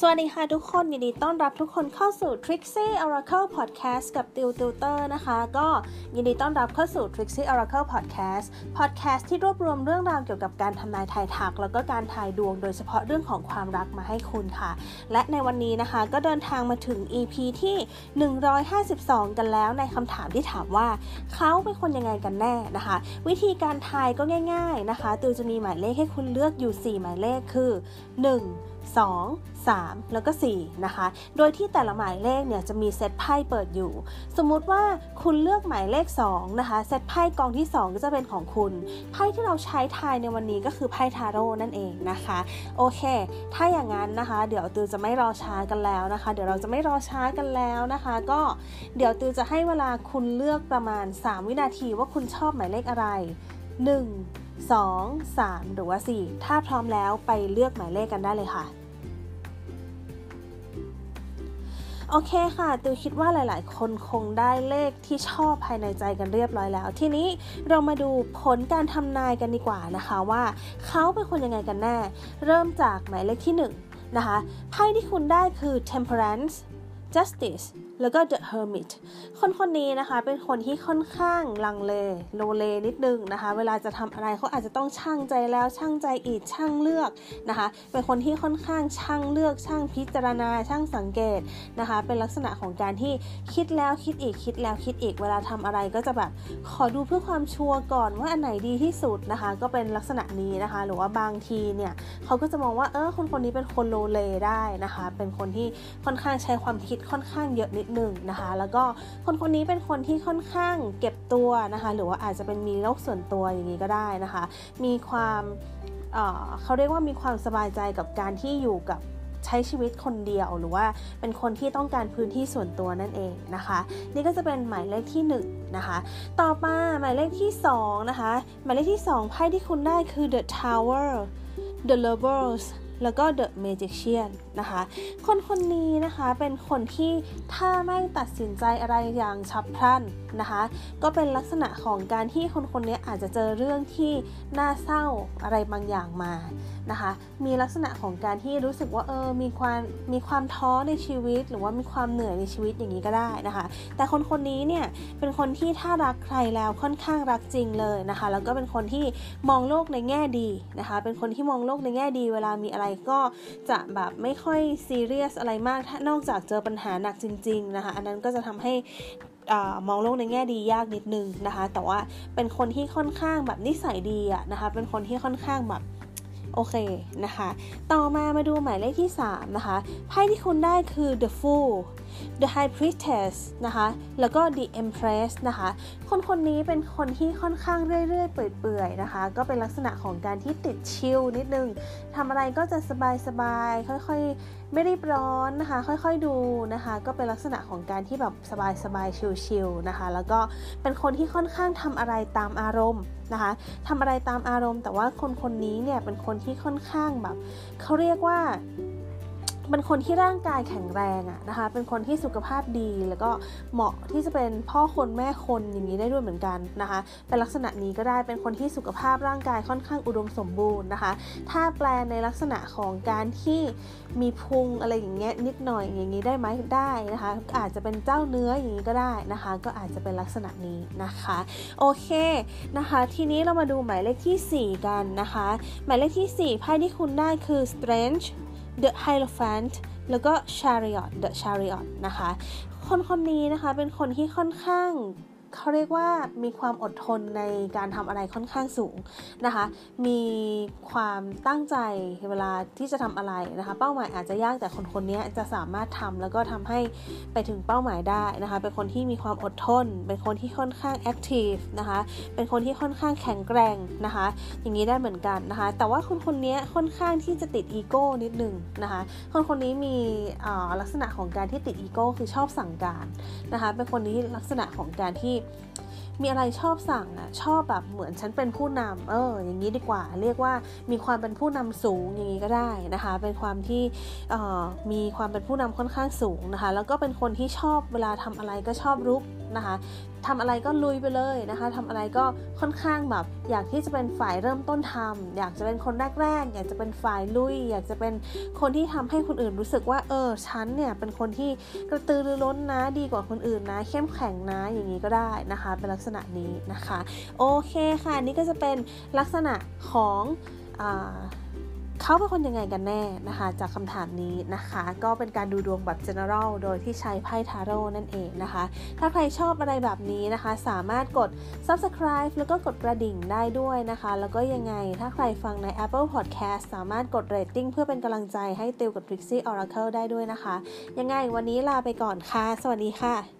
สวัสดีค่ะทุกคนยินดีต้อนรับทุกคนเข้าสู่ Trixie Oracle Podcast กับติวติวเตอร์นะคะ ก็ยินดีต้อนรับเข้าสู่ Trixie Oracle Podcast Podcast ที่รวบรวมเรื่องราวเกี่ยวกับการทำนายทายทัก แล้วก็การทายดวงโดยเฉพาะเรื่องของความรักมาให้คุณค่ะ และในวันนี้นะคะก็เดินทางมาถึง EP ที่ 152 กันแล้วในคำถามที่ถามว่าเขาเป็นคนยังไงกันแน่นะคะ วิธีการทายก็ง่าย ๆนะคะติวจะมีหมายเลขให้คุณเลือกอยู่ 4 หมายเลขคือ 1 2 3แล้วก็ 4 นะคะ โดยที่แต่ละหมายเลขเนี่ยจะมีเซตไพ่เปิดอยู่ สมมุติว่าคุณเลือกหมายเลข2นะคะ เซตไพ่กองที่ 2 ก็จะเป็นของคุณ ไพ่ที่เราใช้ทายในวันนี้ก็คือไพ่ทาโร่นั่นเองนะคะ โอเค ถ้าอย่างนั้นนะคะ เดี๋ยวตือจะไม่รอช้ากันแล้วนะคะ เดี๋ยวเราจะไม่รอช้ากันแล้วนะคะ ก็เดี๋ยวตือจะให้เวลาคุณเลือกประมาณ 3 วินาทีว่าคุณชอบหมายเลขอะไร 1 2 3 หรือว่า 4 ถ้าพร้อมแล้วไปเลือกหมายเลขกันได้เลยค่ะ โอเคค่ะติวคิดว่าหลาย ๆ คนคงได้เลขที่ชอบภายในใจกันเรียบร้อยแล้ว ทีนี้เรามาดูผลการทำนายกันดีกว่านะคะว่าเขาเป็นคนยังไงกันแน่ เริ่มจากหมายเลขที่ 1 นะคะไพ่ที่คุณได้คือ temperance justice แล้วก็ The Hermit คนคนนี้นะคะเป็นคนที่ค่อนข้างลังเลโลเลนิดนึงนะคะ เวลาจะทำอะไรเขาอาจจะต้องช่างใจแล้วช่างใจอีกช่างเลือกนะคะ เป็นคนที่ค่อนข้างช่างเลือก ช่างพิจารณาช่างสังเกตนะคะ เป็นลักษณะของการที่คิดแล้วคิดอีกคิดแล้วคิดอีกเวลาทำอะไรก็จะแบบขอดูเพื่อความชัวร์ก่อนว่าอันไหนดีที่สุดนะคะ ก็เป็นลักษณะนี้นะคะ หรือว่าบางทีเนี่ยเขาก็จะมองว่าเออคนคนนี้เป็นคนโลเลได้นะคะ เป็นคนที่ค่อนข้างใช้ความคิดค่อนข้างเยอะนิดหนึ่งนะคะ แล้วก็คนคนนี้เป็นคนที่ค่อนข้างเก็บตัวนะคะ หรือว่าอาจจะเป็นมีโรคส่วนตัวอย่างนี้ก็ได้นะคะ มีความเเขาเรียกว่ามีความสบายใจกับการที่อยู่กับใช้ชีวิตคนเดียวหรือว่าเป็นคนที่ต้องการพื้นที่ส่วนตัวนั่นเองนะคะ นี่ก็จะเป็นหมายเลขที่1นนะคะ ต่อมาหมายเลขที่2นะคะหมายเลขที่ 2 ไพ่ที่คุณได้คือ the tower the lovers แล้วก็ The Magician นะคะ คนคนนี้นะคะเป็นคนที่ถ้าไม่ตัดสินใจอะไรอย่างฉับพลันนะคะ ก็เป็นลักษณะของการที่คนคนนี้อาจจะเจอเรื่องที่น่าเศร้าอะไรบางอย่างมานะคะ มีลักษณะของการที่รู้สึกว่าเออมีความมีความท้อในชีวิต หรือว่ามีความเหนื่อยในชีวิตอย่างนี้ก็ได้นะคะ แต่คนคนนี้เนี่ยเป็นคนที่ถ้ารักใครแล้วค่อนข้างรักจริงเลยนะคะ แล้วก็เป็นคนที่มองโลกในแง่ดีนะคะ เป็นคนที่มองโลกในแง่ดี เวลามีอะไรก็จะแบบไม่ค่อยซีเรียสอะไรมากถ้านอกจากเจอปัญหาหนักจริง ๆนะคะ อันนั้นก็จะทำให้มองโลกในแง่ดียากนิดนึงนะคะ แต่ว่าเป็นคนที่ค่อนข้างแบบนิสัยดีอะนะคะ เป็นคนที่ค่อนข้างแบบโอเคนะคะ ต่อมามาดูหมายเลขที่ 3 นะคะ ไพ่ที่คุณได้คือ the fool the high priestess นะคะ แล้วก็ the empress นะคะ คนคนนี้เป็นคนที่ค่อนข้างเรื่อยๆ เปื่อยๆ นะคะ ก็เป็นลักษณะของการที่ติดชิลนิดนึง ทำอะไรก็จะสบายๆ ค่อยๆ ไม่รีบร้อนนะคะ ค่อยๆ ดูนะคะ ก็เป็นลักษณะของการที่แบบสบายๆ ชิลๆ นะคะ แล้วก็เป็นคนที่ค่อนข้างทำอะไรตามอารมณ์นะคะทำอะไรตามอารมณ์ แต่ว่าคนคนนี้เนี่ยเป็นคนที่ค่อนข้างแบบเขาเรียกว่า เป็นคนที่ร่างกายแข็งแรงอะนะคะ เป็นคนที่สุขภาพดีแล้วก็เหมาะที่จะเป็นพ่อคนแม่คนอย่างนี้ได้ด้วยเหมือนกันนะคะเป็นลักษณะนี้ก็ได้เป็นคนที่สุขภาพร่างกายค่อนข้างอุดมสมบูรณ์นะคะ ถ้าแปลในลักษณะของการที่มีพุงอะไรอย่างเงี้ยนิดหน่อยอย่างนี้ได้ไหมได้นะคะ อาจจะเป็นเจ้าเนื้ออย่างนี้ก็ได้นะคะ ก็อาจจะเป็นลักษณะนี้นะคะโอเคนะคะ ทีนี้เรามาดูหมายเลขที่ 4 กันนะคะ หมายเลขที่ 4ไพ่ที่คุณได้คือ strange The Hierophant แล้วก็ Chariot The Chariot นะคะ คนคนนี้นะคะเป็นคนที่ค่อนข้าง เขาเรียกว่ามีความอดทนในการทำอะไรค่อนข้างสูงนะคะ มีความตั้งใจเวลาที่จะทำอะไรนะคะ เป้าหมายอาจจะยากแต่คนคนนี้จะสามารถทำแล้วก็ทำให้ไปถึงเป้าหมายได้นะคะ เป็นคนที่มีความอดทน เป็นคนที่ค่อนข้างแอคทีฟนะคะ เป็นคนที่ค่อนข้างแข็งแกร่งนะคะ อย่างนี้ได้เหมือนกันนะคะ แต่ว่าคนคนนี้ค่อนข้างที่จะติดอีโก้นิดนึงนะคะ คนคนนี้มีลักษณะของการที่ติดอีโก้คือชอบสั่งการนะคะ เป็นคนนี้ลักษณะของการที่嗯。 มีอะไรชอบสั่งอะชอบแบบเหมือนฉันเป็นผู้นำเออ อย่างนี้ดีกว่า เรียกว่ามีความเป็นผู้นำสูงอย่างนี้ก็ได้นะคะ เป็นความที่มีความเป็นผู้นำค่อนข้างสูงนะคะ แล้วก็เป็นคนที่ชอบเวลาทำอะไรก็ชอบรุกนะคะทำอะไรก็ลุยไปเลยนะคะทำอะไรก็ค่อนข้างแบบ อยากที่จะเป็นฝ่ายเริ่มต้นทำอยากจะเป็นคนแรกๆอยากจะเป็นฝ่ายลุย อยากจะเป็นคนที่ทำให้คนอื่นรู้สึกว่าเออฉันเนี่ยเป็นคนที่กระตือรือร้นนะดีกว่าคนอื่นนะ เข้มแข็งนะอย่างนี้ก็ได้นะคะเป็นลักษณะนี้นะคะ โอเคค่ะ นี่ก็จะเป็นลักษณะของอเขาเป็นคนยังไงกันแน่นะคะ จากคำถามนี้นะคะ ก็เป็นการดูดวงแบบ general โดยที่ใช้ไพ่ทาโร่นั่นเองนะคะ ถ้าใครชอบอะไรแบบนี้นะคะ สามารถกด subscribe แล้วก็กดกระดิ่งได้ด้วยนะคะ แล้วก็ยังไงถ้าใครฟังใน Apple Podcast สามารถกด rating เพื่อเป็นกำลังใจให้ติวกับ Trixie Oracle ได้ด้วยนะคะ ยังไงวันนี้ลาไปก่อนค่ะ สวัสดีค่ะ